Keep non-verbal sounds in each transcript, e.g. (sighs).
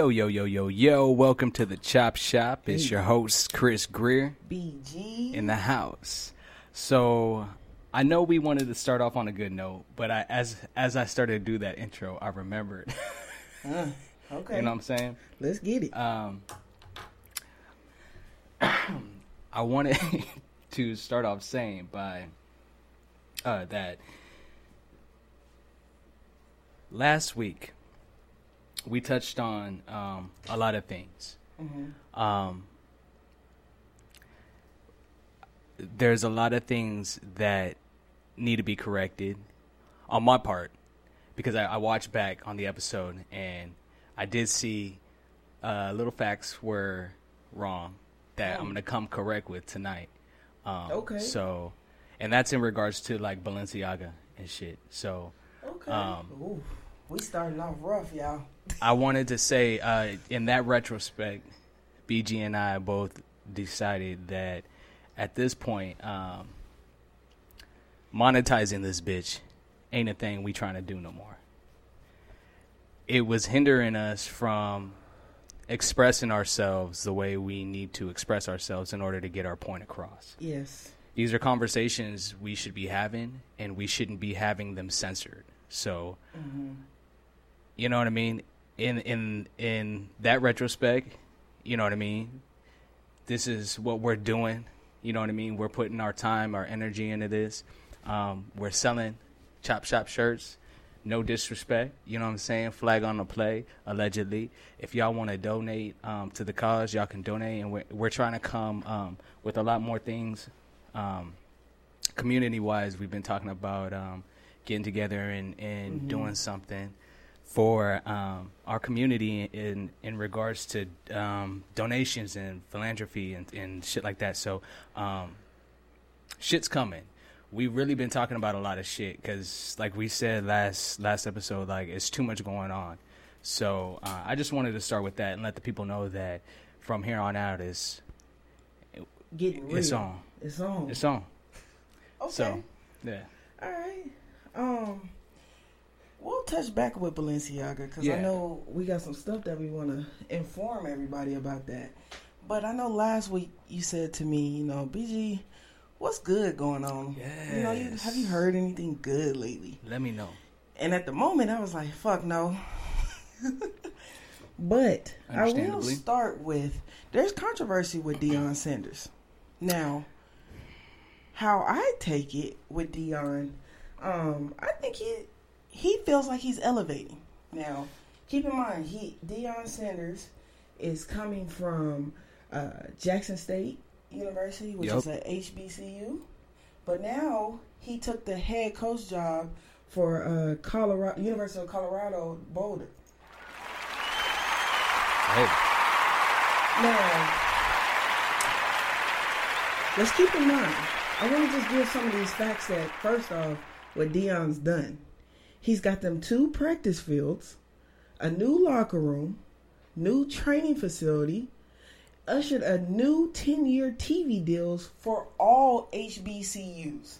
Yo, yo, yo, yo, yo. Welcome to the Chop Shop. It's your host, Kris Greer, BG. in the house. So, I know we wanted to start off on a good note, but I, as as I started to do that intro, I remembered. (laughs) Uh, okay. you know what I'm saying? Let's get it. Um, (clears throat) I wanted (laughs) to start off saying by uh, that last week we touched on um, a lot of things. Um, there's a lot of things that need to be corrected on my part because I, I watched back on the episode and I did see uh, little facts were wrong that I'm gonna come correct with tonight. Um, Okay. So, and that's in regards to like Balenciaga and shit. So, okay. um, Ooh, we starting off rough, y'all. (laughs) I wanted to say, uh, in that retrospect, BG and I both decided that at this point, um, monetizing this bitch ain't a thing we trying to do no more. It was hindering us from expressing ourselves the way we need to express ourselves in order to get our point across. Yes. These are conversations we should be having, and we shouldn't be having them censored. So, you know what I mean? In in in that retrospect, you know what I mean? This is what we're doing. You know what I mean? We're putting our time, our energy into this. Um, we're selling chop shop shirts. No disrespect, you know what I'm saying? Flag on the play, allegedly. If y'all want to donate um, to the cause, y'all can donate, and we're we're trying to come um, with a lot more things um, community wise, we've been talking about um, getting together and, and doing something for um, our community in in regards to um, donations and philanthropy and, and shit like that. So, um, shit's coming. We've really been talking about a lot of shit because, like we said last last episode, like it's too much going on. So uh, I just wanted to start with that and let the people know that from here on out is Getting real. it's on. It's on. It's on. okay. So, yeah. All right. Um, we'll touch back with Balenciaga because Yeah. I know we got some stuff that we want to inform everybody about that. But I know last week you said to me, you know, BG, what's good going on? You know, you, have you heard anything good lately? Let me know. And at the moment, I was like, fuck no. (laughs) but I will start with there's controversy with Deion Sanders. Now, how I take it with Deion, um, I think he he feels like he's elevating. Now, keep in mind, he Deion Sanders is coming from uh, Jackson State University, which Yup. is a HBCU. But now he took the head coach job for uh, Colorado University of Colorado Boulder. Hey, Now, let's keep in mind. I want to just give some of these facts that first off, what Deion's done. He's got them two practice fields, a new locker room, new training facility, ushered a new 10-year TV deals for all HBCUs.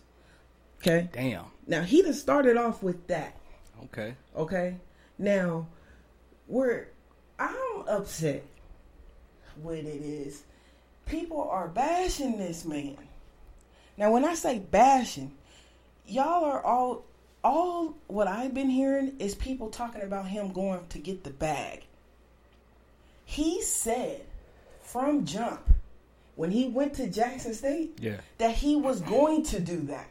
Okay? damn. Now, he just started off with that. Okay. Okay. Now, where I'm upset with it is people are bashing this man. Now, when I say bashing, y'all are all all what I've been hearing is people talking about him going to get the bag. He said from jump when he went to Jackson State Yeah. that he was going to do that.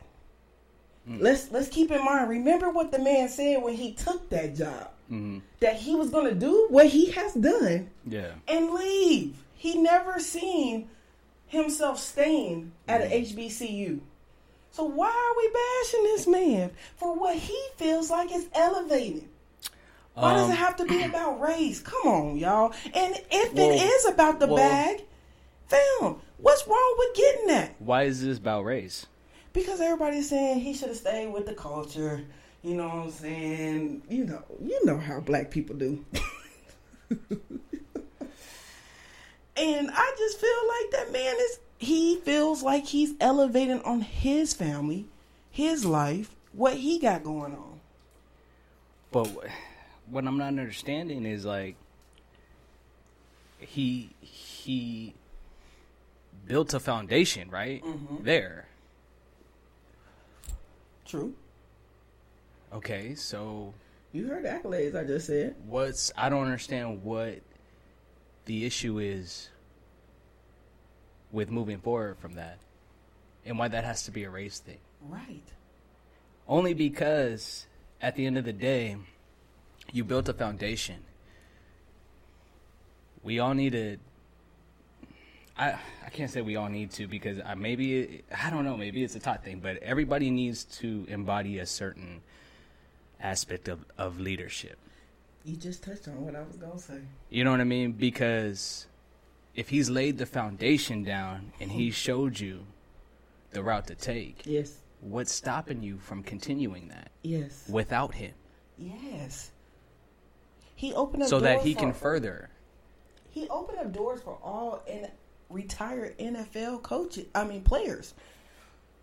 Let's let's keep in mind. Remember what the man said when he took that job. Mm-hmm. That he was going to do what he has done Yeah. and leave. He never seen himself staying at an HBCU. So why are we bashing this man for what he feels like is elevated? Why does Um, it have to be (clears throat) about race? Come on, y'all. And if Well- it is about the well- bag, fam, what's wrong with getting that? Why is this about race? Because everybody's saying he should have stayed with the culture. You know what I'm saying? You know, you know how black people do. (laughs) and I just feel like that man is he feels like he's elevating on his family, his life, what he got going on. But what I'm not understanding is like he he built a foundation, right? Mm-hmm. There. True. Okay, so You heard the accolades I just said. what's I don't understand what the issue is with moving forward from that. And why that has to be a race thing. Right. Only because at the end of the day, you built a foundation. We all need to. I I can't say we all need to because I maybe it, I don't know maybe it's a top thing, but everybody needs to embody a certain aspect of of leadership. You just touched on what I was gonna say. You know what I mean? Because if he's laid the foundation down and he showed you the route to take, Yes. what's stopping you from continuing that Yes. without him? Yes. He opened up so that he can further. He opened up doors for all in retired NFL coaches. I mean players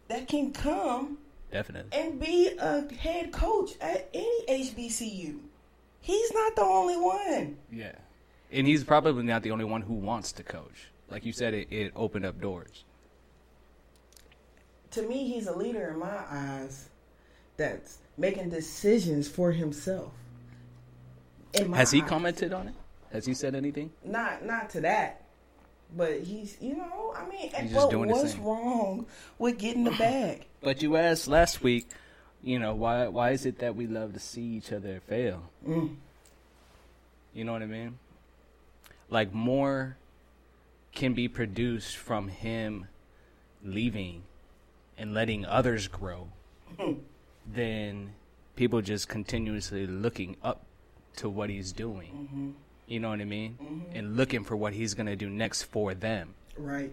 that can come Definitely. and be a head coach at any HBCU. He's not the only one. Yeah. And he's probably not the only one who wants to coach. Like you said, it, it opened up doors. To me, he's a leader in my eyes. That's making decisions for himself. Has he eyes. commented on it? Has he said anything? Not not to that, but he's you know I mean, but what's wrong with getting the bag? (laughs) But you asked last week, you know, why why is it that we love to see each other fail? Mm. You know what I mean? Like more can be produced from him leaving and letting others grow (laughs) than people just continuously looking up to what he's doing. Mm-hmm. You know what I mean? Mm-hmm. And looking for what he's going to do next for them. Right,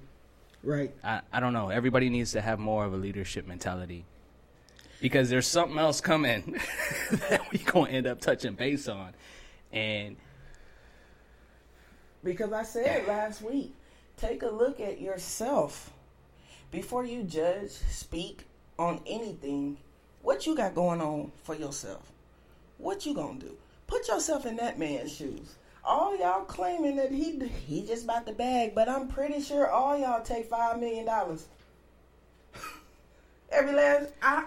right. I, I don't know. Everybody needs to have more of a leadership mentality. Because there's something else coming (laughs) that we're going to end up touching base on. And Because I said last week, take a look at yourself before you judge, speak on anything. What you got going on for yourself? What you gonna do? Put yourself in that man's shoes. All y'all claiming that he he just bought the bag, but I'm pretty sure all y'all take five million dollars. (laughs) Every last I.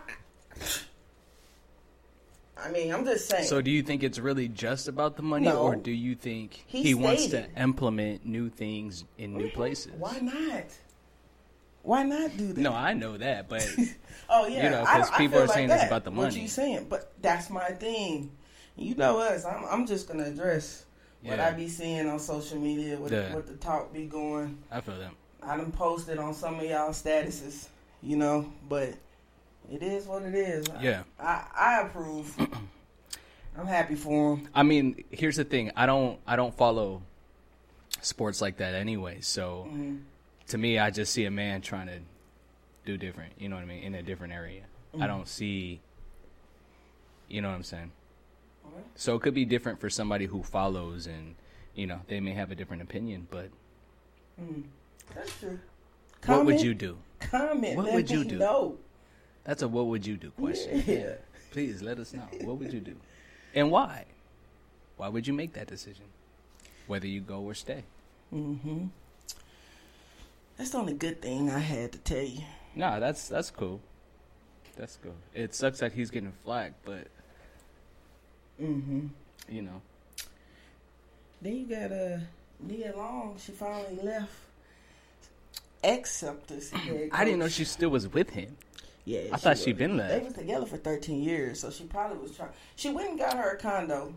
I mean, I'm just saying. so do you think it's really just about the money No. or do you think He he, wants to implement new things in new places? Why not? Why not do that? No, I know that, but (laughs) Oh yeah, You know, 'cause people are saying it's about the money. What you saying? But that's my thing. You know us. I'm, I'm just gonna address what Yeah. I be seeing on social media, what, Yeah. what the talk be going. I feel them. I done posted on some of y'all statuses, you know, but it is what it is. Yeah. I, I approve. (clears throat) I'm happy for him. I mean, here's the thing. I don't I don't follow sports like that anyway. So Mm-hmm. to me, I just see a man trying to do different. You know what I mean? In a different area. Mm-hmm. I don't see. You know what I'm saying? Okay. So it could be different for somebody who follows, and you know they may have a different opinion. But That's true. what would you do? Comment. what would you do? Know. That's a what would you do question. Yeah. Please let us know. What would you do, and why? Why would you make that decision? Whether you go or stay. Mm-hmm. That's the only good thing I had to tell you. Nah, that's that's cool. That's cool. It sucks that he's getting flagged, but Mm-hmm. you know, Then you got uh, Nia Long. She finally left. Except this. (clears throat) I didn't know she still was with him. Yeah, I thought she'd been there. They was together for 13 years, so she probably was trying. She went and got her a condo.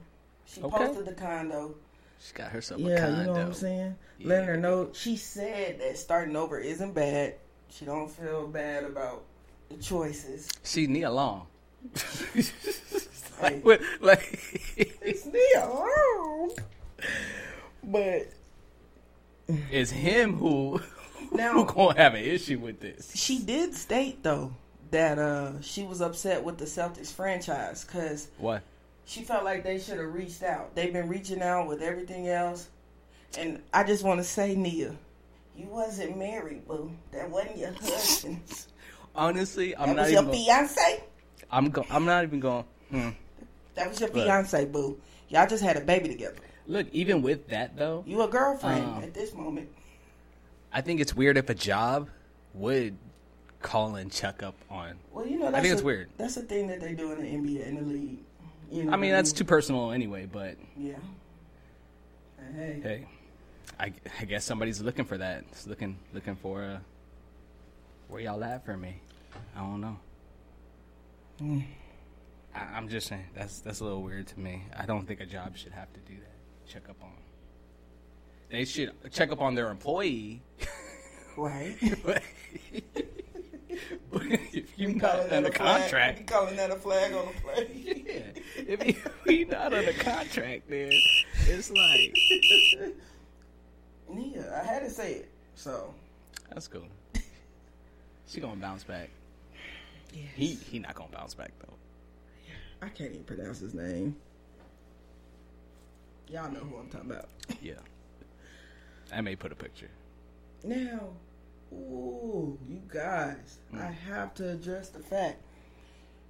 She Okay. posted the condo. She got herself a Yeah, you know what I'm saying. Letting her know she said that starting over isn't bad. She don't feel bad about the choices. She Nia Long. Hey, like, (laughs) what, like it's Nia Long. But it's him who Now- who gonna have an issue with this. she did state though that uh she was upset with the Celtics franchise because What? she felt like they should have reached out. They've been reaching out with everything else, and I just want to say, Nia, you wasn't married, boo. That wasn't your husband. (laughs) Honestly, I'm that not was even. your Gonna, fiance. I'm go, I'm not even going. Hmm. That was your Look. fiance, boo. Y'all just had a baby together. Look, even with that though, You a girlfriend Um, at this moment. I think it's weird if a job would call and check up on. Well, you know, that's I think a, it's weird. That's the thing that they do in the NBA in the league. You know I mean, that's too personal anyway. But Yeah. Hey. hey, I, I guess somebody's looking for that. It's looking looking for uh, where y'all at for me. I don't know. Hmm. I, I'm just saying that's that's a little weird to me. I don't think a job should have to do that. Check up on. They should check up on their employee. Right. (laughs) (laughs) but (laughs) if you not calling on that the a contract, we calling that a flag on the play. (laughs) yeah. If you, we not on the contract, then it's like (laughs) Nia, I had to say it. So. that's cool. She gonna bounce back. Yes. He he not gonna bounce back though. I can't even pronounce his name. Y'all know who I'm talking about. Yeah. I may put a picture. Now, ooh, you guys, Hmm. I have to address the fact.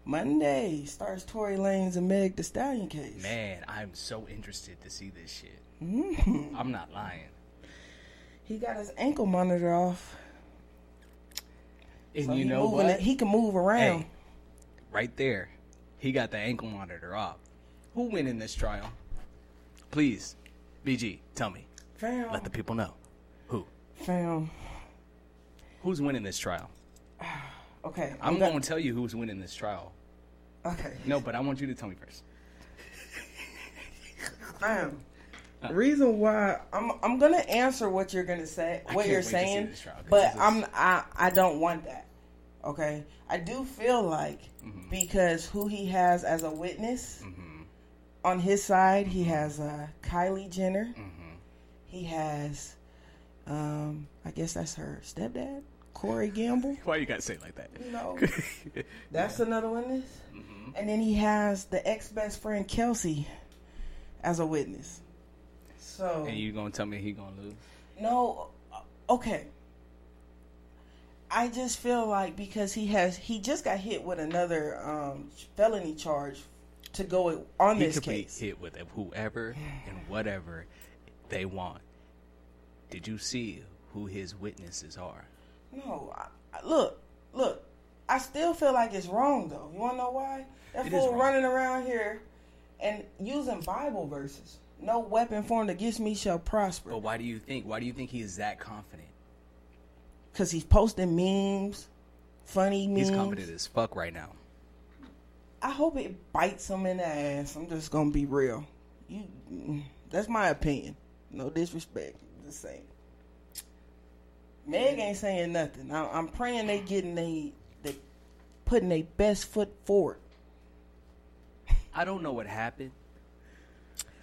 Monday starts Tory Lanez and Meg The Stallion case. Man, I'm so interested to see this shit. Mhm. I'm not lying. He got his ankle monitor off. And so you know what? It, he can move around. Hey, right there, he got the ankle monitor off. Who win in this trial? Please, BG, tell me. Fam, Let the people know. Who? fam. Who's winning this trial? (sighs) Okay, I'm gonna- going to tell you who's winning this trial. Okay, No, but I want you to tell me first. (laughs) fam. The reason why I'm I'm gonna answer what you're gonna say, what you're wait to see saying, trial, but I'm I I don't want that. Okay, I do feel like Mm-hmm. because who he has as a witness Mm-hmm. on his side, he has uh, Kylie Jenner. Mm-hmm. He has, um, I guess that's her stepdad, Corey Gamble. Why you got to say it like that? That's another witness. And then he has the ex best friend Kelsey as a witness. So and you going to tell me he going to lose? no, uh, okay. I just feel like because he has he just got hit with another um, felony charge to go on He this could be case. hit with whoever and whatever they want. Did you see who his witnesses are? No, I, I- look, look. I still feel like it's wrong though. You want to know why? That It fool running around here and using Bible verses. No weapon formed against me shall prosper. But why do you think? Why do you think he is that confident? Because he's posting memes, funny memes. He's confident as fuck right now. I hope it bites him in the ass. I'm just gonna be real. You, mm, that's my opinion. No disrespect. Just saying. Meg ain't saying nothing. I, I'm praying they getting they they putting their best foot forward. I don't know what happened.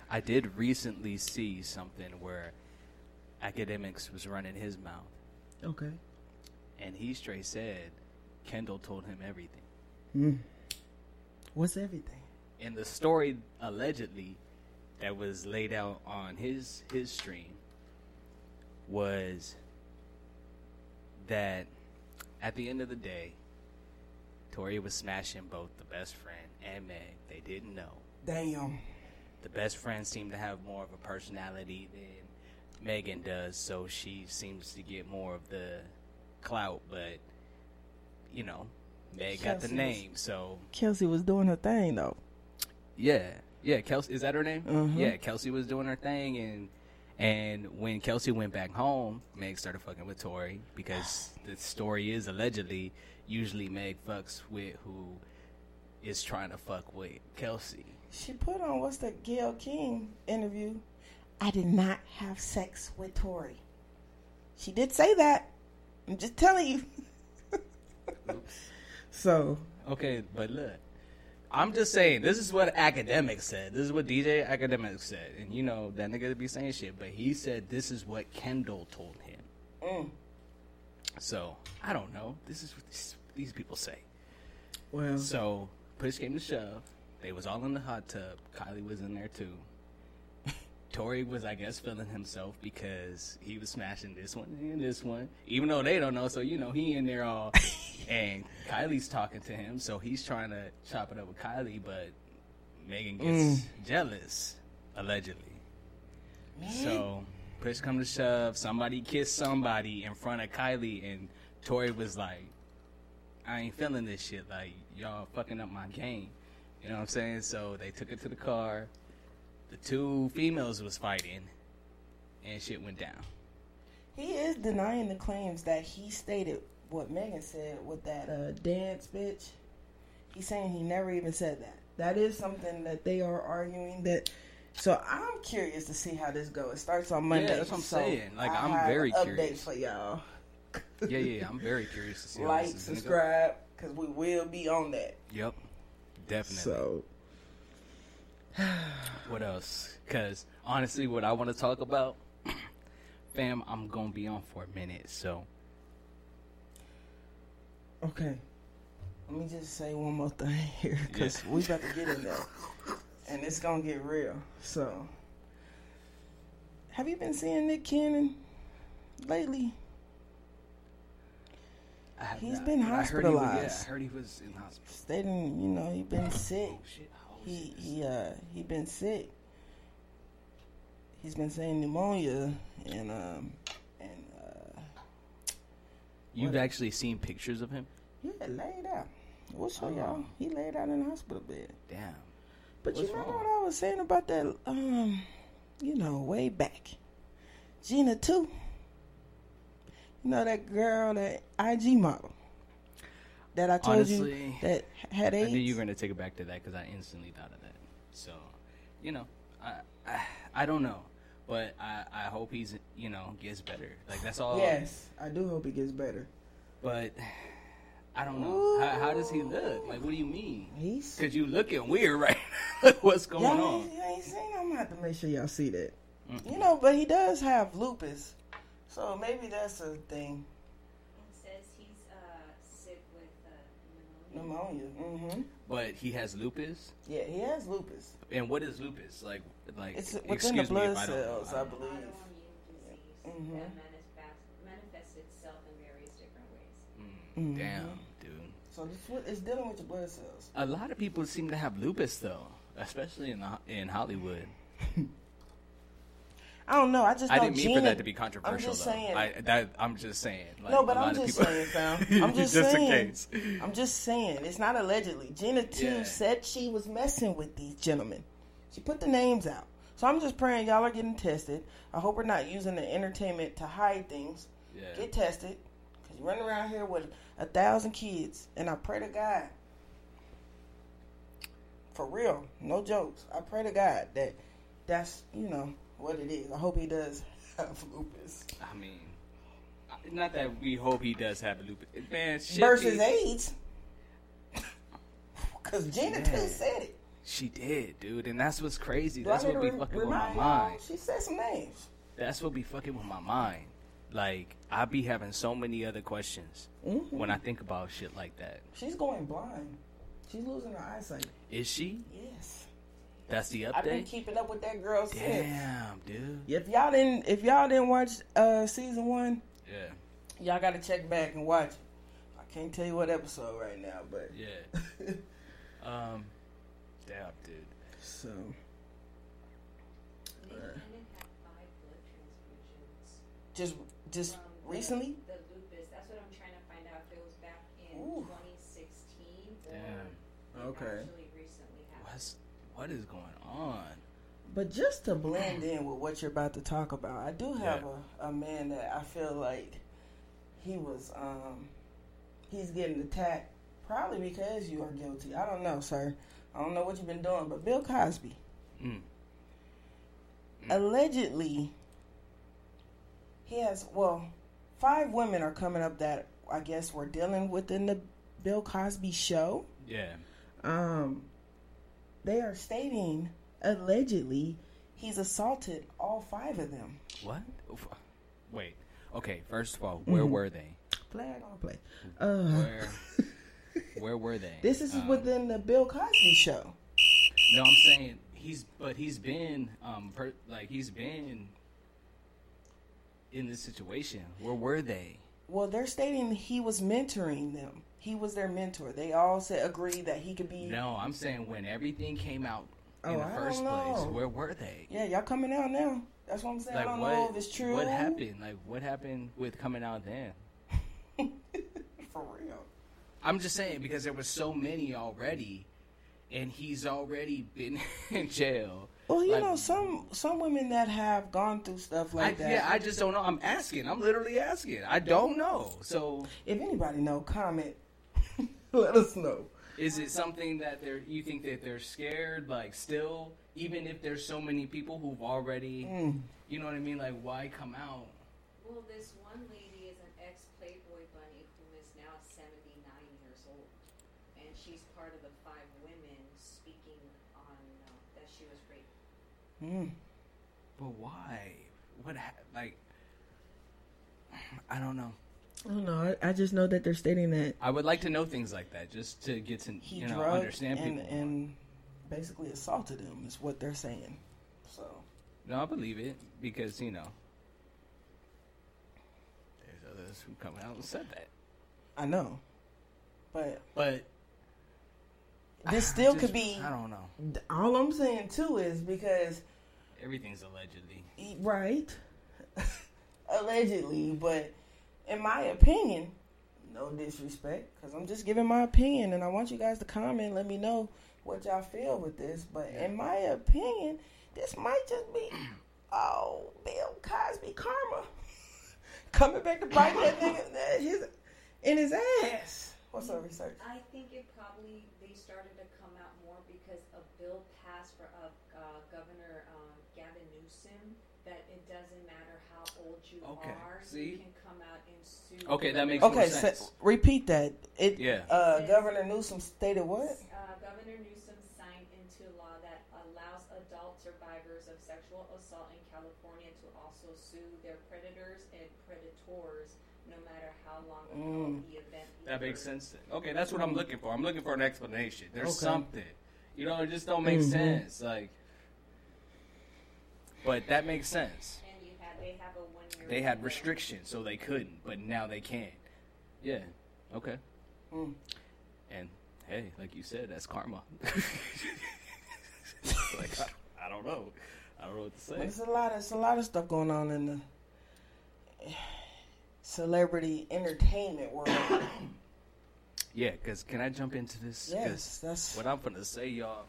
I did recently see something where Akademiks was running his mouth, Okay. and he straight said Kendall told him everything. Mm. What's everything? In the story, allegedly, that was laid out on his his stream, was that at the end of the day, Tory was smashing both the best friend and Meg. They didn't know. Damn. the best friend seemed to have more of a personality than Megan does, so she seems to get more of the clout. But you know, Meg got the Kelsey was- name, so Kelsey was doing her thing though. yeah, yeah. Kelsey is that her name? Mhm. Yeah, Kelsey was doing her thing, and and when Kelsey went back home, Meg started fucking with Tory because (sighs) the story is allegedly usually Meg fucks with who is trying to fuck with Kelsey. She put on what's that Gayle King interview. I did not have sex with Tory. She did say that. I'm just telling you. (laughs) so Okay, but look, I'm just saying this is what Akademiks said. This is what DJ Akademiks said, and you know that nigga be saying shit, but he said this is what Kendall told him. mm, So I don't know. This is what these, these people say. well, So push came to shove. They was all in the hot tub. Kylie was in there too. (laughs) Tory was, I guess, feeling himself because he was smashing this one and this one, even though they don't know. So you know, he in there all, (laughs) and Kylie's talking to him, so he's trying to chop it up with Kylie, but Megan gets mm. jealous, allegedly. So push come to shove, somebody kissed somebody in front of Kylie, and Tory was like, I ain't feeling this shit. Like y'all fucking up my game. You know what I'm saying? So they took it to the car. The two females was fighting, and shit went down. he is denying the claims that he stated what Megan said with that uh, dance bitch. He's saying he never even said that. That is something that they are arguing that. So I'm curious to see how this goes. It starts on Monday. Yeah, that's what I'm so saying. Like, I I'm have very curious. Update for y'all. Yeah, yeah. I'm very curious to see how like, subscribe, because we will be on that. Yep, definitely. So (sighs) What else? Because honestly, what I want to talk about, (clears throat) fam, I'm gonna be on for a minute. So Okay. Let me just say one more thing (laughs) here because we about to get in there. And it's going to get real. So, have you been seeing Nick Cannon lately? I have He's not- been but I heard he was- hospitalized. yeah, I heard he was in hospital. Stating, you know, he been sick. Oh shit! He he uh he been sick. He's been saying pneumonia and um You've what- actually seen pictures of him? yeah laid out. We'll show Oh. y'all. He laid out in the hospital bed. Damn. But What's you remember wrong? what I was saying about that? Um, you know, way back, Gena Tew. You know that girl, that IG model that I told Honestly, you that had I AIDS. knew you were gonna take it back to that because I instantly thought of that. So, you know, I I, I don't know, but I I hope he's you know gets better. Like that's all. yes, I do hope he gets better. But I don't know. How, how does he look? Like, what do you mean? He's Cause you looking weird right. (laughs) What's going y'all on? ain't, y'all ain't seen. I'm gonna have to make sure y'all see that. Mm-mm. You know, but he does have lupus, so maybe that's a thing. It says he's uh, sick with uh, pneumonia. Pneumonia. hmm But he has lupus. Yeah, he has lupus. And what is lupus? Like, like It's within excuse the me blood if I don't cells, I believe. Autoimmune ways. Mm, Mhm. Damn, dude. So it's, what- it's dealing with your blood cells. A lot of people seem to have lupus though, especially in the, in Hollywood. I don't know. I just I know didn't mean Gena, for that to be controversial. I'm just though. saying. I, that, I'm just saying. Like, no, a but lot I'm of just saying, fam. (laughs) I'm just, Just in saying. case. I'm just saying. It's not allegedly. Gena Tew Yeah. said she was messing with these gentlemen. She put the names out. So I'm just praying y'all are getting tested. I hope we're not using the entertainment to hide things. Yeah. Get tested. Cause you run around here with a thousand kids, and I pray to God. For real, no jokes. I pray to God that that's you know what it is. I hope he does (laughs) have lupus I mean, not that we hope he does have lupus. Man, shit versus be- AIDS. (laughs) Cause Gena Tew Yeah. said it. She did, dude, and that's what's crazy. Do That's what be re- fucking with my y'all? mind. She said some names. That's what be fucking with my mind. Like I be having so many other questions Mhm. when I think about shit like that. She's going blind. She's losing her eyesight. Is she? Yes. That's the update. I've been keeping up with that girl since. Damn, dude. If y'all didn't, if y'all didn't watch uh, season one, Yeah, y'all got to check back and watch it. I can't tell you what episode right now, but yeah. (laughs) Um, damn, dude. so Nick Cannon had five blood transfusions. just just from the- recently. The lupus. That's what I'm trying to find out if it was back in Ooh. 2016 or Damn. it Okay. actually recently happened. What's what is going on? But just to blend in with what you're about to talk about, I do have a, a man that I feel like he was um he's getting attacked probably because you are guilty. I don't know, sir. I don't know what you've been doing, but Bill Cosby. Mm. allegedly he has well five women are coming up that I guess were dealing within the Bill Cosby show. Yeah. Um, they are stating allegedly he's assaulted all five of them. What? Wait. Okay. First of all, where Mm-hmm. were they? Flag on play. Uh, Where? (laughs) where were they? this is Um, within the Bill Cosby show. No, I'm saying he's, but he's been, um, per, like he's been in this situation. Where were they? Well, they're stating he was mentoring them. He was their mentor. They all said agree that he could be. No, I'm saying when everything came out oh, in Oh, the first place, where were they? Yeah, y'all coming out now. That's what I'm saying. I Like don't what? know if it's true. What happened? Like what happened with coming out then? (laughs) For real. I'm just saying because there was so many already, and he's already been (laughs) in jail. Well, you Like, know, some some women that have gone through stuff I, like that. yeah, I just don't know. I'm asking. I'm literally asking. I don't know. So, if anybody know, comment. (laughs) Let us know. is it something that they're you think that they're scared? Like, still, even if there's so many people who've already, Mm. you know what I mean? Like, why come out? Well, this one lady is an ex Playboy bunny who is now 79 years old. And she's part of the five women speaking on uh, that she was raped. Mm. But why? What? Ha- like, (sighs) I don't know. I don't know. I, I just know that they're stating that I would like to know things like that just to get to he you know understand and, people. and basically assaulted them. Is what they're saying. So No, I believe it because you know there's others who come out and said that. I know, but But this (sighs) still just- could be. I don't know. All I'm saying too is because Everything's allegedly. right, (laughs) allegedly, but in my opinion, no disrespect, because I'm just giving my opinion, and I want you guys to comment, let me know what y'all feel with this. But in my opinion, this might just be (clears throat) oh Bill Cosby karma (laughs) coming back to bite that (laughs) nigga his in his ass. What's up, research? I think it probably they started to come out more because a bill passed for uh, uh, Governor um, Gavin Newsom that it doesn't matter how old you Okay, are, see? you can come out and sue. Okay, that makes Okay, more so, repeat that. It Yeah. uh, Governor Newsom stated what? Uh, Governor Newsom signed into law that allows adult survivors of sexual assault in California to also sue their predators and predators, no matter how long ago Mm. the event. That makes sense. then. Okay, that's what I'm looking for. I'm looking for an explanation. There's Okay. something. You know, it just don't make Mhm. sense. Like, but that makes sense. And you had they have a one year. They had restrictions, so they couldn't, but now they can. Yeah. Okay. Mm. And hey, like you said, that's karma. (laughs) like I, I don't know. I don't know what to say. There's a lot. There's a lot of stuff going on in the celebrity entertainment world. (coughs) Yeah, because can I jump into this? yes, that's what I'm gonna say, y'all.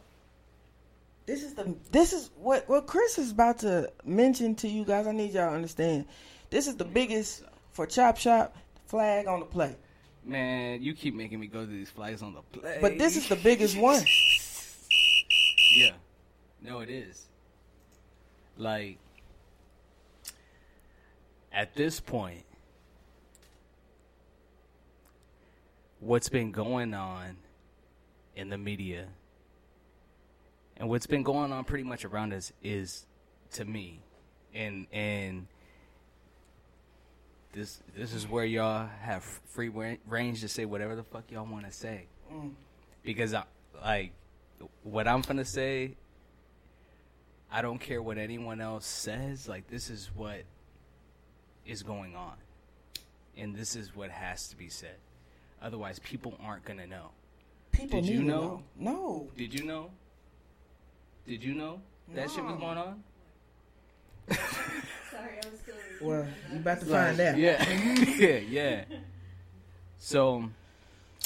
this is the this is what what Kris is about to mention to you guys. I need y'all to understand. This is the biggest for Chop Shop flag on the play. Man, you keep making me go to these flags on the play. But this is the biggest (laughs) one. Yeah. No, it is. Like, at this point, what's been going on in the media and what's been going on pretty much around us is, to me, and and this this is where y'all have free range to say whatever the fuck y'all want to say, Mm. because I like what I'm gonna say. I don't care what anyone else says. Like this is what is going on, and this is what has to be said. Otherwise, people aren't gonna know. People Did you to know? No, Did you know? Did you know that shit was going on? Sorry, I was still. well, you about to find out. Yeah, (laughs) yeah, yeah. So,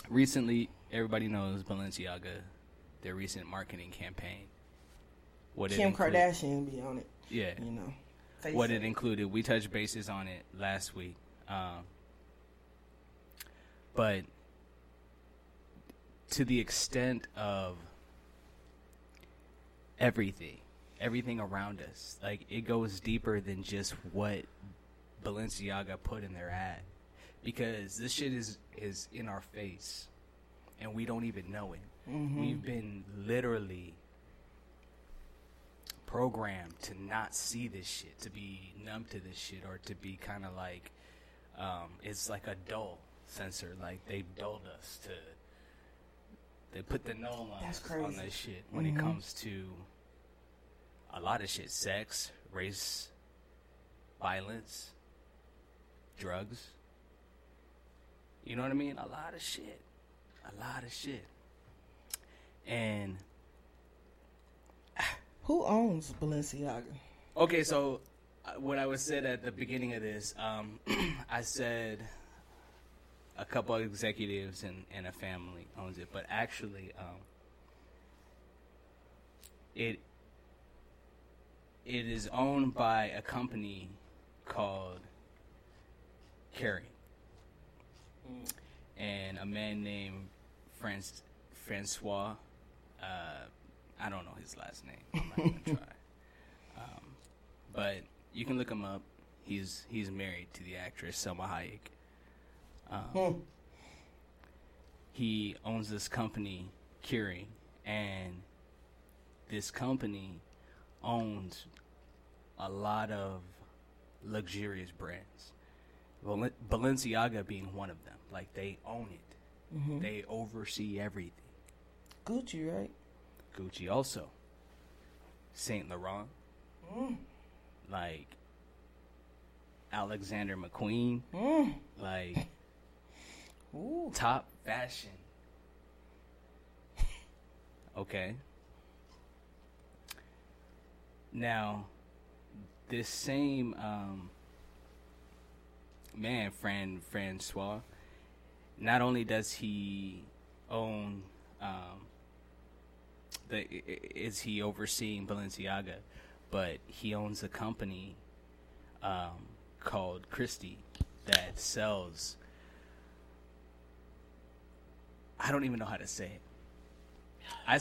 recently, everybody knows Balenciaga, their recent marketing campaign. What it Kim include- Kardashian be on it. Yeah. You know, What it included. We touched bases on it last week. Um, but to the extent of everything, everything around us. Like it goes deeper than just what Balenciaga put in their ad, because this shit is is in our face, and we don't even know it. We've been literally programmed to not see this shit, to be numb to this shit, or to be kind of like um, it's like a dull sensor. Like they've dulled us to. They put the no on, That's us on crazy. this shit when it comes to a lot of shit: sex, race, violence, drugs. You know what I mean? A lot of shit. A lot of shit. And (sighs) Who owns Balenciaga? Okay, so uh, what I was said at the beginning of this, um, (clears throat) I said a couple of executives and, and a family owns it, but actually, um, it it is owned by a company called Kering, and a man named Franc- Francois. Uh, I don't know his last name. I'm not gonna (laughs) try. Um, but you can look him up. He's he's married to the actress Salma Hayek. Um, Hmm. He owns this company, Kering, and this company owns a lot of luxurious brands. Bal- Balenciaga being one of them. Like they own it. Mm-hmm. They oversee everything. Gucci, right? Gucci also. Saint Laurent. Mm. Like Alexander McQueen. Mm. Like Ooh. top fashion. (laughs) Okay. Now, this same um, man, Fran Francois, not only does he own um, the is he overseeing Balenciaga, but he owns a company um, called Christie that sells. I don't even know how to say it. I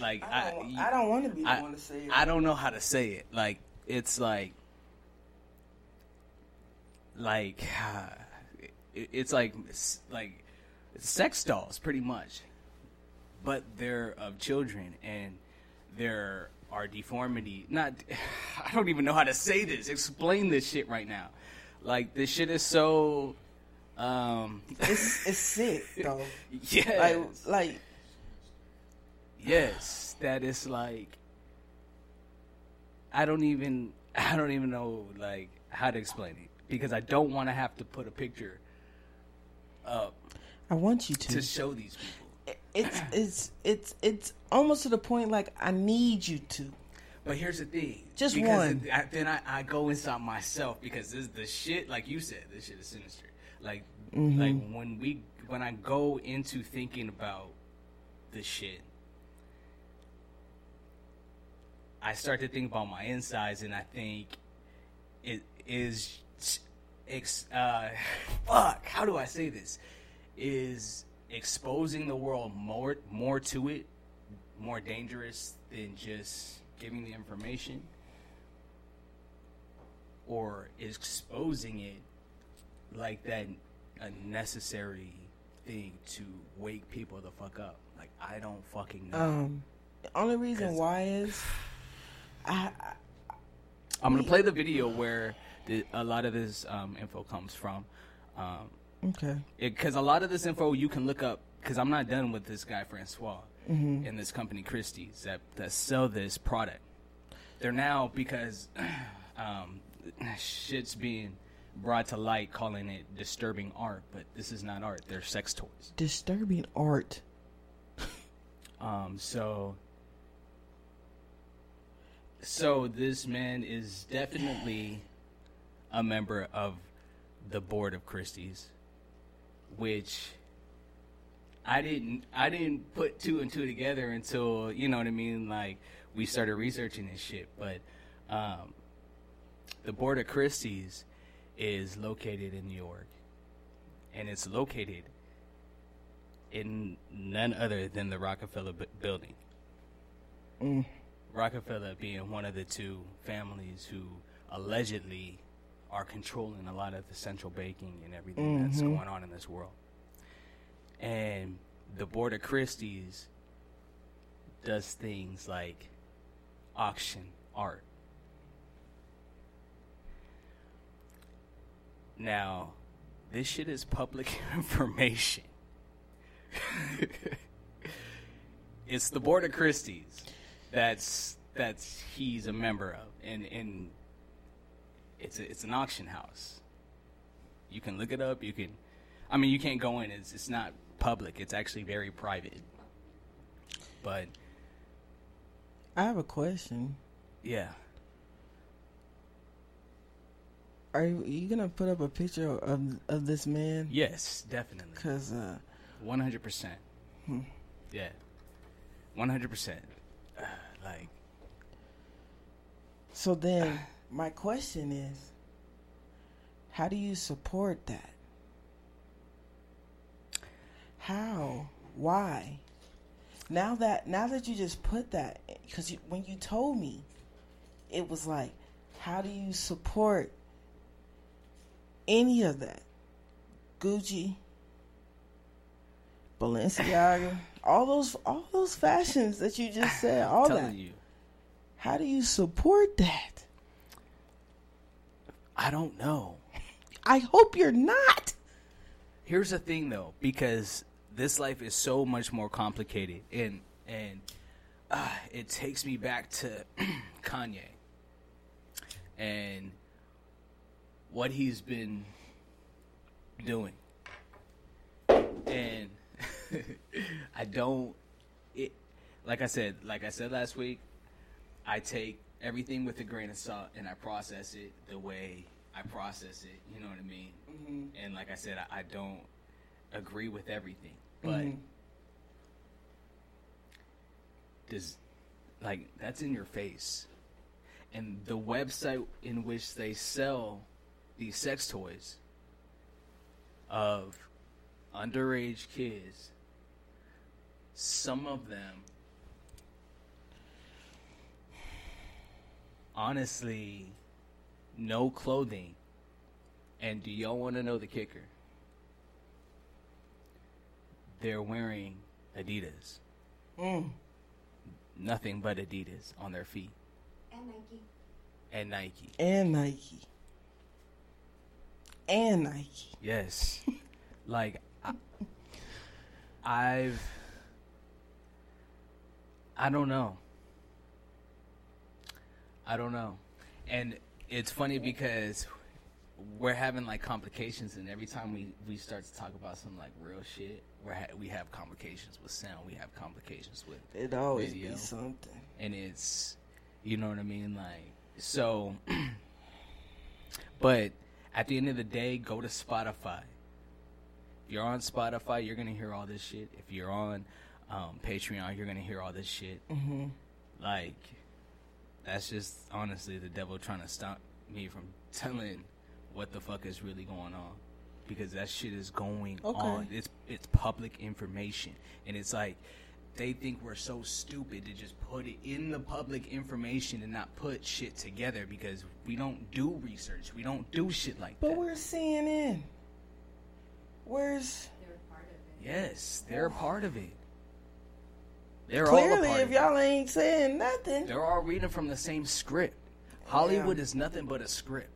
like I I, don't, I don't want to be the I- one to say it. I don't know how to say it. Like it's like like (sighs) it- it's like like sex dolls pretty much. But they're of children and there are deformity not (sighs) I don't even know how to say this. Explain this shit right now. Like this shit is so um It's it's sick though. (laughs) yes. Like like yes that is like i don't even (laughs) i don't even know like how to explain it because i don't want to have to put a picture up I want you to. to show these people it's (clears throat) it's it's it's almost to the point like I need you to. but here's the thing Just because one. I, then I, I go inside myself because this the shit like you said this shit is sinister like Mm-hmm. like when we when i go into thinking about this shit I start to think about my insides, and I think it is, ex, uh, (laughs) fuck. How do I say this? Is exposing the world more more to it more dangerous than just giving the information, or is exposing it like that a necessary thing to wake people the fuck up? Like I don't fucking know. Um, the only reason why is I, I I'm gonna play the video where the, a lot of this um, info comes from, okay. because a lot of this info you can look up. Because I'm not done with this guy Francois and this company Christie's that that sell this product. They're now because (clears throat) um, shit's being brought to light, calling it disturbing art, but this is not art. They're sex toys. Disturbing art. Um, so, so this man is definitely a member of the board of Christie's, which I didn't, I didn't put two and two together until you know what I mean. Like we started researching this shit, but um, the board of Christie's is located in New York, and it's located in none other than the Rockefeller bu- building. Rockefeller being one of the two families who allegedly are controlling a lot of the central banking and everything that's Mhm. going on in this world. And the Board of Christie's does things like auction art. Now, this shit is public (laughs) information. (laughs) it's the Board of Christie's that's that's he's a member of, and and it's a, it's an auction house. You can look it up. You can, I mean, you can't go in. It's it's not public. It's actually very private. But I have a question. yeah, Are you, you gonna put up a picture of of this man? yes, definitely, Cause uh, one hundred percent. Hmm. Yeah, one hundred percent. Like so then (sighs) my question is, how do you support that? How? Why? Now that now that you just put that, because when you told me, it was like, how do you support any of that? Gucci, Balenciaga, all those all those fashions that you just said, all that. you, How do you support that? I don't know. I hope you're not. Here's the thing though, because this life is so much more complicated, and and uh, it takes me back to (clears throat) Kanye and what he's been doing, and (laughs) I don't. It like I said, like I said last week, I take everything with a grain of salt and I process it the way I process it. You know what I mean? And like I said, I, I don't agree with everything, but Mhm. does like that's in your face, and the website in which they sell these sex toys of underage kids, some of them honestly no clothing. And do y'all want to know the kicker? They're wearing Adidas. Mm. Nothing but Adidas on their feet And Nike. and Nike. And Nike. And Nike. Yes. like I, I've I don't know. I don't know. And it's funny because we're having like complications and every time we we start to talk about some like real shit, we're ha- we have complications with sound, we have complications with It always Video. be something. and it's you know what I mean like so (clears throat) but at the end of the day go to Spotify. If you're on Spotify you're gonna hear all this shit. If you're on um, Patreon you're gonna hear all this shit. Hmm like that's just honestly the devil trying to stop me from telling what the fuck is really going on. Because that shit is going Okay. on. It's it's public information. And it's like they think we're so stupid to just put it in the public information and not put shit together because we don't do research we don't do shit like that. But that where's CNN? Where's They're part of it. yes they're a part of it they're clearly all a part if of y'all ain't saying nothing? They're all reading from the same script. Hollywood is nothing but a script.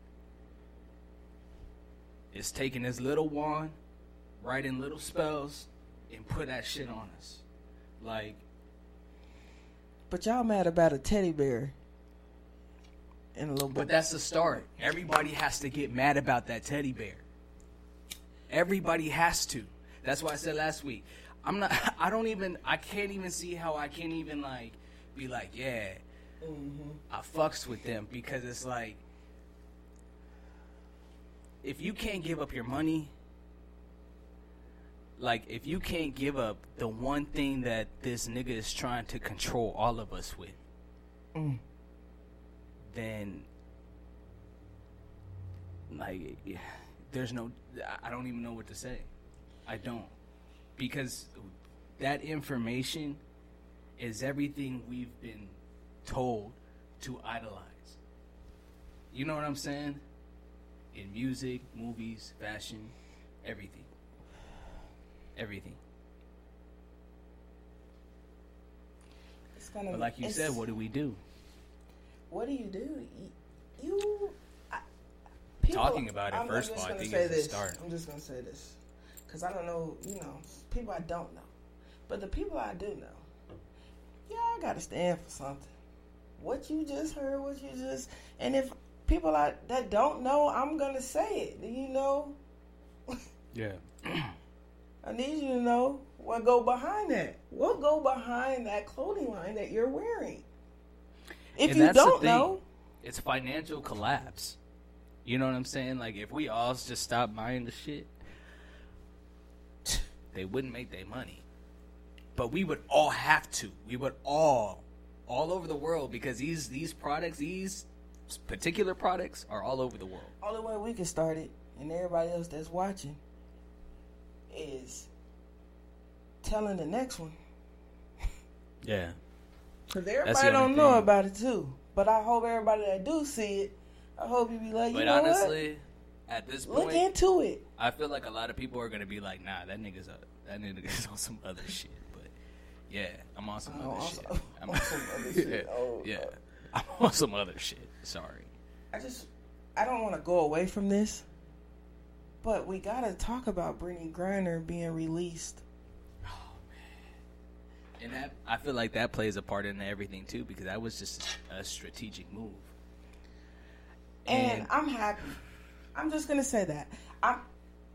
It's taking this little wand, writing little spells, and put that shit on us. Like, But y'all mad about a teddy bear and a little but bit. that's the start. Everybody has to get mad about that teddy bear. Everybody has to. That's why I said last week. I'm not. (laughs) I don't even. I can't even see how I can't even like be like, yeah, mm-hmm. I fucks with them because it's like, if you can't give up your money, like if you can't give up the one thing that this nigga is trying to control all of us with, Mm. then like yeah, there's no I- I don't even know what to say. I don't because that information is everything we've been told to idolize. You know what I'm saying? In music, movies, fashion, everything. Everything. It's gonna. But like you said, what do we do? What do you do? You, you I, people, Talking about it, I'm, first I'm of just all, I gonna think say is the this. start. I'm just gonna say this because I don't know. You know, people I don't know, but the people I do know, y'all gotta stand for something. What you just heard, what you just, and if people I, that don't know, I'm gonna say it. Do you know? (laughs) Yeah. (clears throat) I need you to know what go behind that. What go behind that clothing line that you're wearing. If And you don't know, It's financial collapse. You know what I'm saying? Like if we all just stop buying the shit, (tsk) they wouldn't make their money. But we would all have to. We would all, all over the world, because these these products, these particular products, are all over the world. only way we can start it, and everybody else that's watching, is telling the next one. Yeah. Because everybody don't know about it too. But I hope everybody that do see it, I hope you be like, you But know honestly, at this what? Look into it. I feel like a lot of people are gonna be like, "Nah, that nigga's a, that nigga's (laughs) on some other shit." But yeah, I'm on some Oh, other on shit. some- (laughs) I'm on some other (laughs) shit. Oh, yeah, uh. I'm on some other shit. Sorry. I just, I don't want to go away from this, but we gotta talk about Brittney Griner being released. Oh man, and that I feel like that plays a part in everything too, because that was just a strategic move. and, I'm happy. I'm just gonna say that I'm,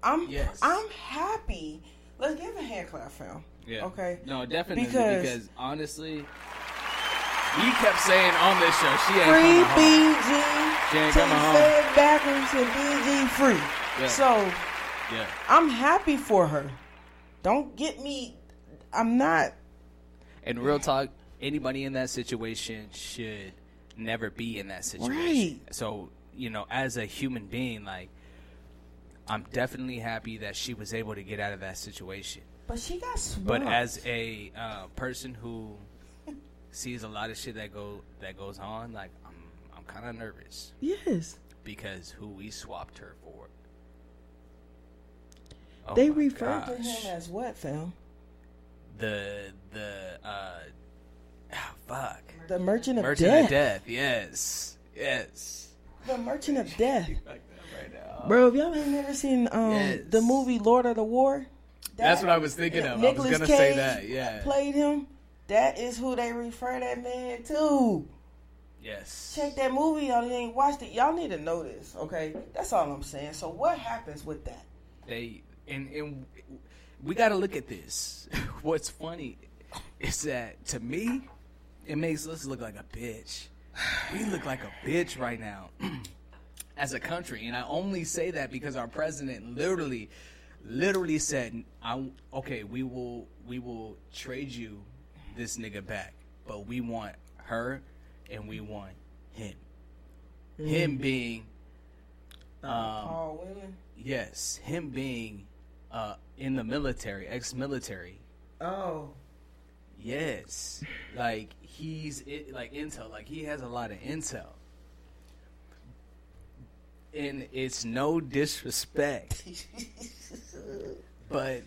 I'm, Yes. I'm happy. Let's give a hand clap, fam. yeah, Okay. no, definitely Because- because, honestly, we kept saying on this show she ain't Free coming home. BG. She ain't coming home. backwards and BG free. Yeah. So Yeah, I'm happy for her. Don't get me. I'm not. and real talk, anybody in that situation should never be in that situation. Right. So you know, as a human being, like. I'm definitely happy that she was able to get out of that situation. But she got smart. But as a uh, person who (laughs) sees a lot of shit that go that goes on, like I'm I'm kind of nervous yes, because who we swapped her for. Oh they refer to him as what, fam? the the uh ah, fuck The Merchant of merchant Death. of death. Yes, yes. The Merchant of Death. (laughs) Right. Bro, if y'all ain't never seen um Yes. the movie Lord of the War, That's what I was thinking of. I was gonna say Cage that. Yeah. played him. That is who they refer that man to. Yes. Check that movie out. You ain't watched it. Y'all need to know this, okay? That's all I'm saying. So what happens with that? they and and we got to look at this. (laughs) What's funny is that to me, it makes us look like a bitch. We look like a bitch right now (clears throat) as a country, and I only say that because our president literally, literally said, "I okay, we will we will trade you this nigga back, but we want her and we want him. Him being." Um, Paul Whelan. Yes, him being uh, in the military, ex-military. Oh, Yes, like he's it, like intel, like he has a lot of intel. And it's no disrespect, (laughs) but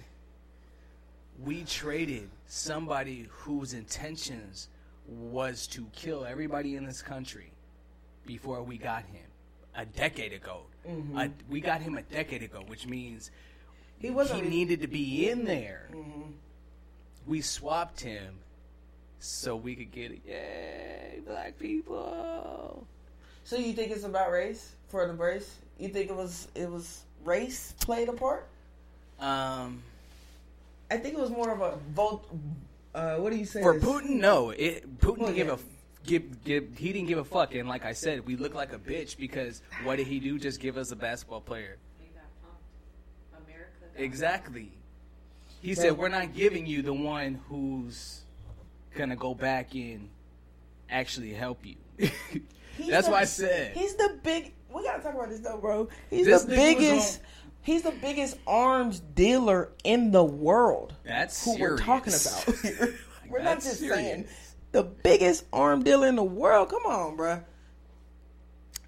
we traded somebody whose intentions was to kill everybody in this country before we got him a decade ago. A- we got him a decade ago, which means he wasn't. he needed to be in there. Mhm. We swapped him so we could get it. Yay, black people. So you think it's about race for the race? You think it was it was race played a part? Um, I think it was more of a vote. Uh, what do you say? for this? Putin, no. It Putin didn't yeah. a give give. He didn't give a fuck. And like I said, we look like a bitch because what did he do? Just give us a basketball player. They got pumped. America. got Exactly. He said, "We're not giving you the one who's gonna go back and actually help you." (laughs) That's the- why I said. he's the big. We gotta talk about this though, bro. He's This the biggest. He's the biggest arms dealer in the world. That's who we're talking about here. (laughs) (laughs) we're not just serious. saying the biggest arm dealer in the world. Come on, bro.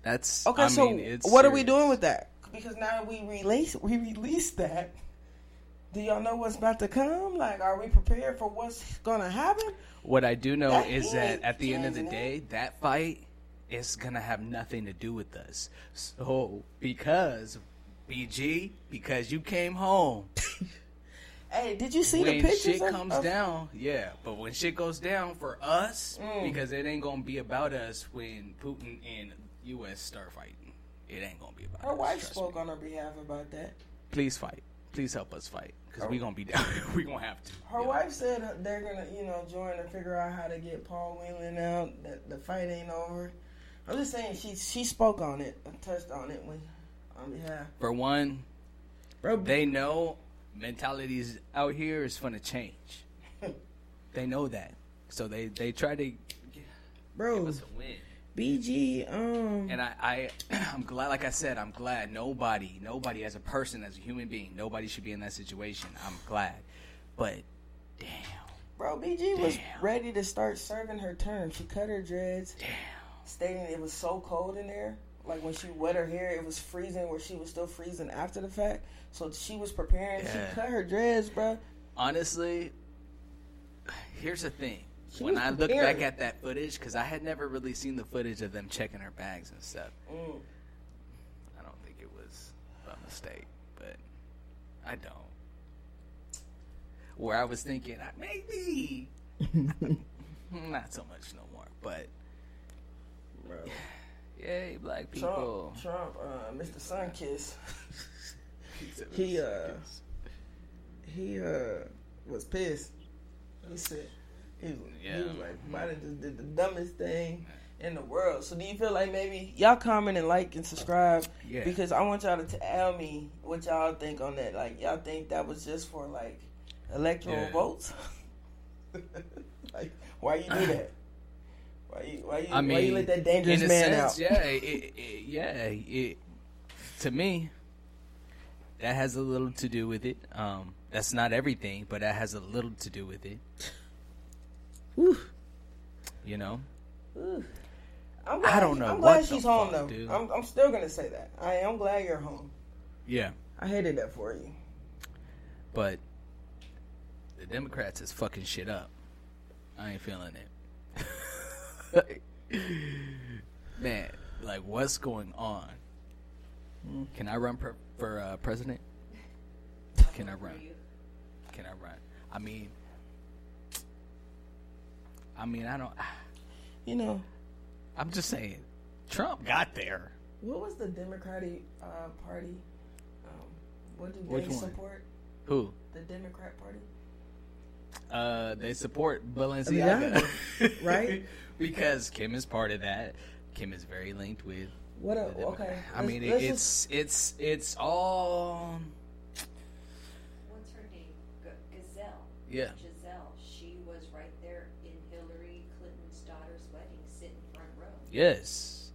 That's Okay, I so mean, it's what are we doing with that? Because now we release we release that. Do y'all know what's about to come? Like, are we prepared for what's gonna happen? What I do know That is that at the end of the day, that fight is gonna have nothing to do with us. So because BG, because you came home, (laughs) Hey, did you see when the pictures? When shit comes of- down, yeah. But when shit goes down for us, Mm. because it ain't gonna be about us when Putin and U.S. start fighting. It ain't gonna be about Her us. wife spoke me. on her behalf about that. Please fight. Please help us fight because we gonna be down. (laughs) we gonna have to. Her Yeah. wife said uh, they're gonna, you know, join and figure out how to get Paul Whelan out. That the fight ain't over. I'm just saying she she spoke on it, and touched on it when on behalf. For one, Bro, they know mentalities out here is gonna change. (laughs) they know that, so they they try to give bro, us a win. BG, um, And I, I (clears throat) I'm glad. Like I said, I'm glad nobody, nobody as a person, as a human being, nobody should be in that situation. I'm glad, but damn, bro, BG was ready to start serving her term. She cut her dreads, damn. stating it was so cold in there. Like when she wet her hair, it was freezing. Where she was still freezing after the fact. So she was preparing. Yeah. She cut her dreads, bro. Honestly, here's the thing. She when I look back at that footage, because I had never really seen the footage of them checking her bags and stuff. Mm. I don't think it was a mistake, but I don't. Where I was thinking, maybe (laughs) not so much no more, but Bro. (sighs) yay, black people. Trump, Trump, uh, Mr. Sunkiss. (laughs) he uh he uh was pissed. He said he was, he was like Biden just did the dumbest thing in the world. So do you feel like maybe y'all comment and like and subscribe Yeah. because I want y'all to tell me what y'all think on that. Like y'all think that was just for like electoral Yeah. votes? (laughs) like why you do that? Why you why you I mean, why you let that dangerous man sense, out? Yeah, it, it, yeah. It, to me, that has a little to do with it. Um, that's not everything, but that has a little to do with it. Whew. You know, I'm I don't know I'm what glad the she's home fuck, though. dude. I'm, I'm still gonna say that. I am glad you're home. yeah. I hated that for you. But the Democrats is fucking shit up. I ain't feeling it. (laughs) Man, like what's going on? Can I run per, for uh, president? (laughs) Can I run? Can I run? I mean, I mean, I don't. You know I'm just saying, Trump got there. what was the Democratic uh, Party? Um, what do Which they one? support? Who? The Democrat Party. Uh, they support Balenciaga, (laughs) right? because Kim is part of that. Kim is very linked with. What? A, okay. I let's- mean, let's it's it's it's all What's her name? G- Gazelle. yeah. Yes,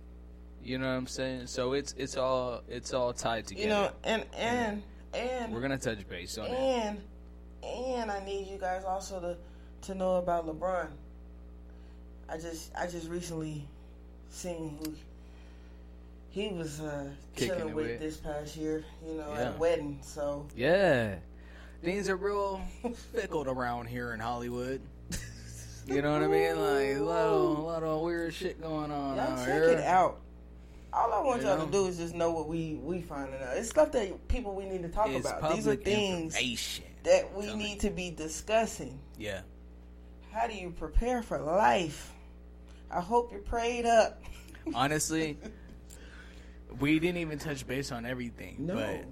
you know what I'm saying. So it's it's all it's all tied together. you know, and and and We're gonna touch base on it. and and I need you guys also to to know about LeBron. I just I just recently seen who he was uh, Kicking chilling it with this past year. You know, at a wedding. So Yeah, things are real (laughs) fickle around here in Hollywood. (laughs) You know what I mean? Like a lot of, a lot of weird shit going on y'all check here. it out. All I want You y'all know? to do is just know what we we finding out. It's stuff that people we need to talk It's about. These are things that we Tell me. need to be discussing. Yeah. How do you prepare for life? I hope you're prayed up. (laughs) Honestly, we didn't even touch base on everything. No. But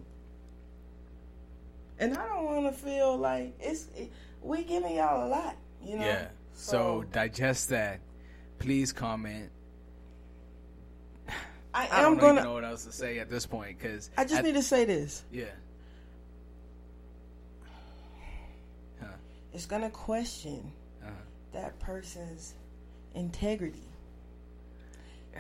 And I don't want to feel like it's it, we giving y'all a lot, you know. yeah. So digest that. Please comment. I I don't gonna. know what else to say at this point because I just need to say this. Yeah. Huh. It's gonna question Uh-huh. that person's integrity.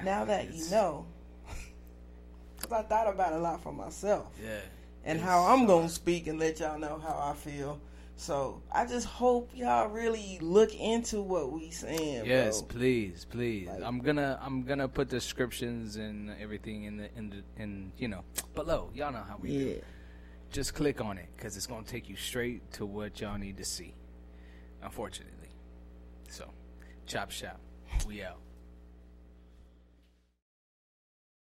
Now that you know, (laughs) because I thought about it a lot for myself Yeah. and It's how I'm gonna speak and let y'all know how I feel. So I just hope y'all really look into what we saying. Yes, bro. please, please. Like- I'm gonna I'm gonna put descriptions and everything in the in the in you know below. Y'all know how we Yeah. do. Just click on it because it's gonna take you straight to what y'all need to see. Unfortunately, so chop shop. We out.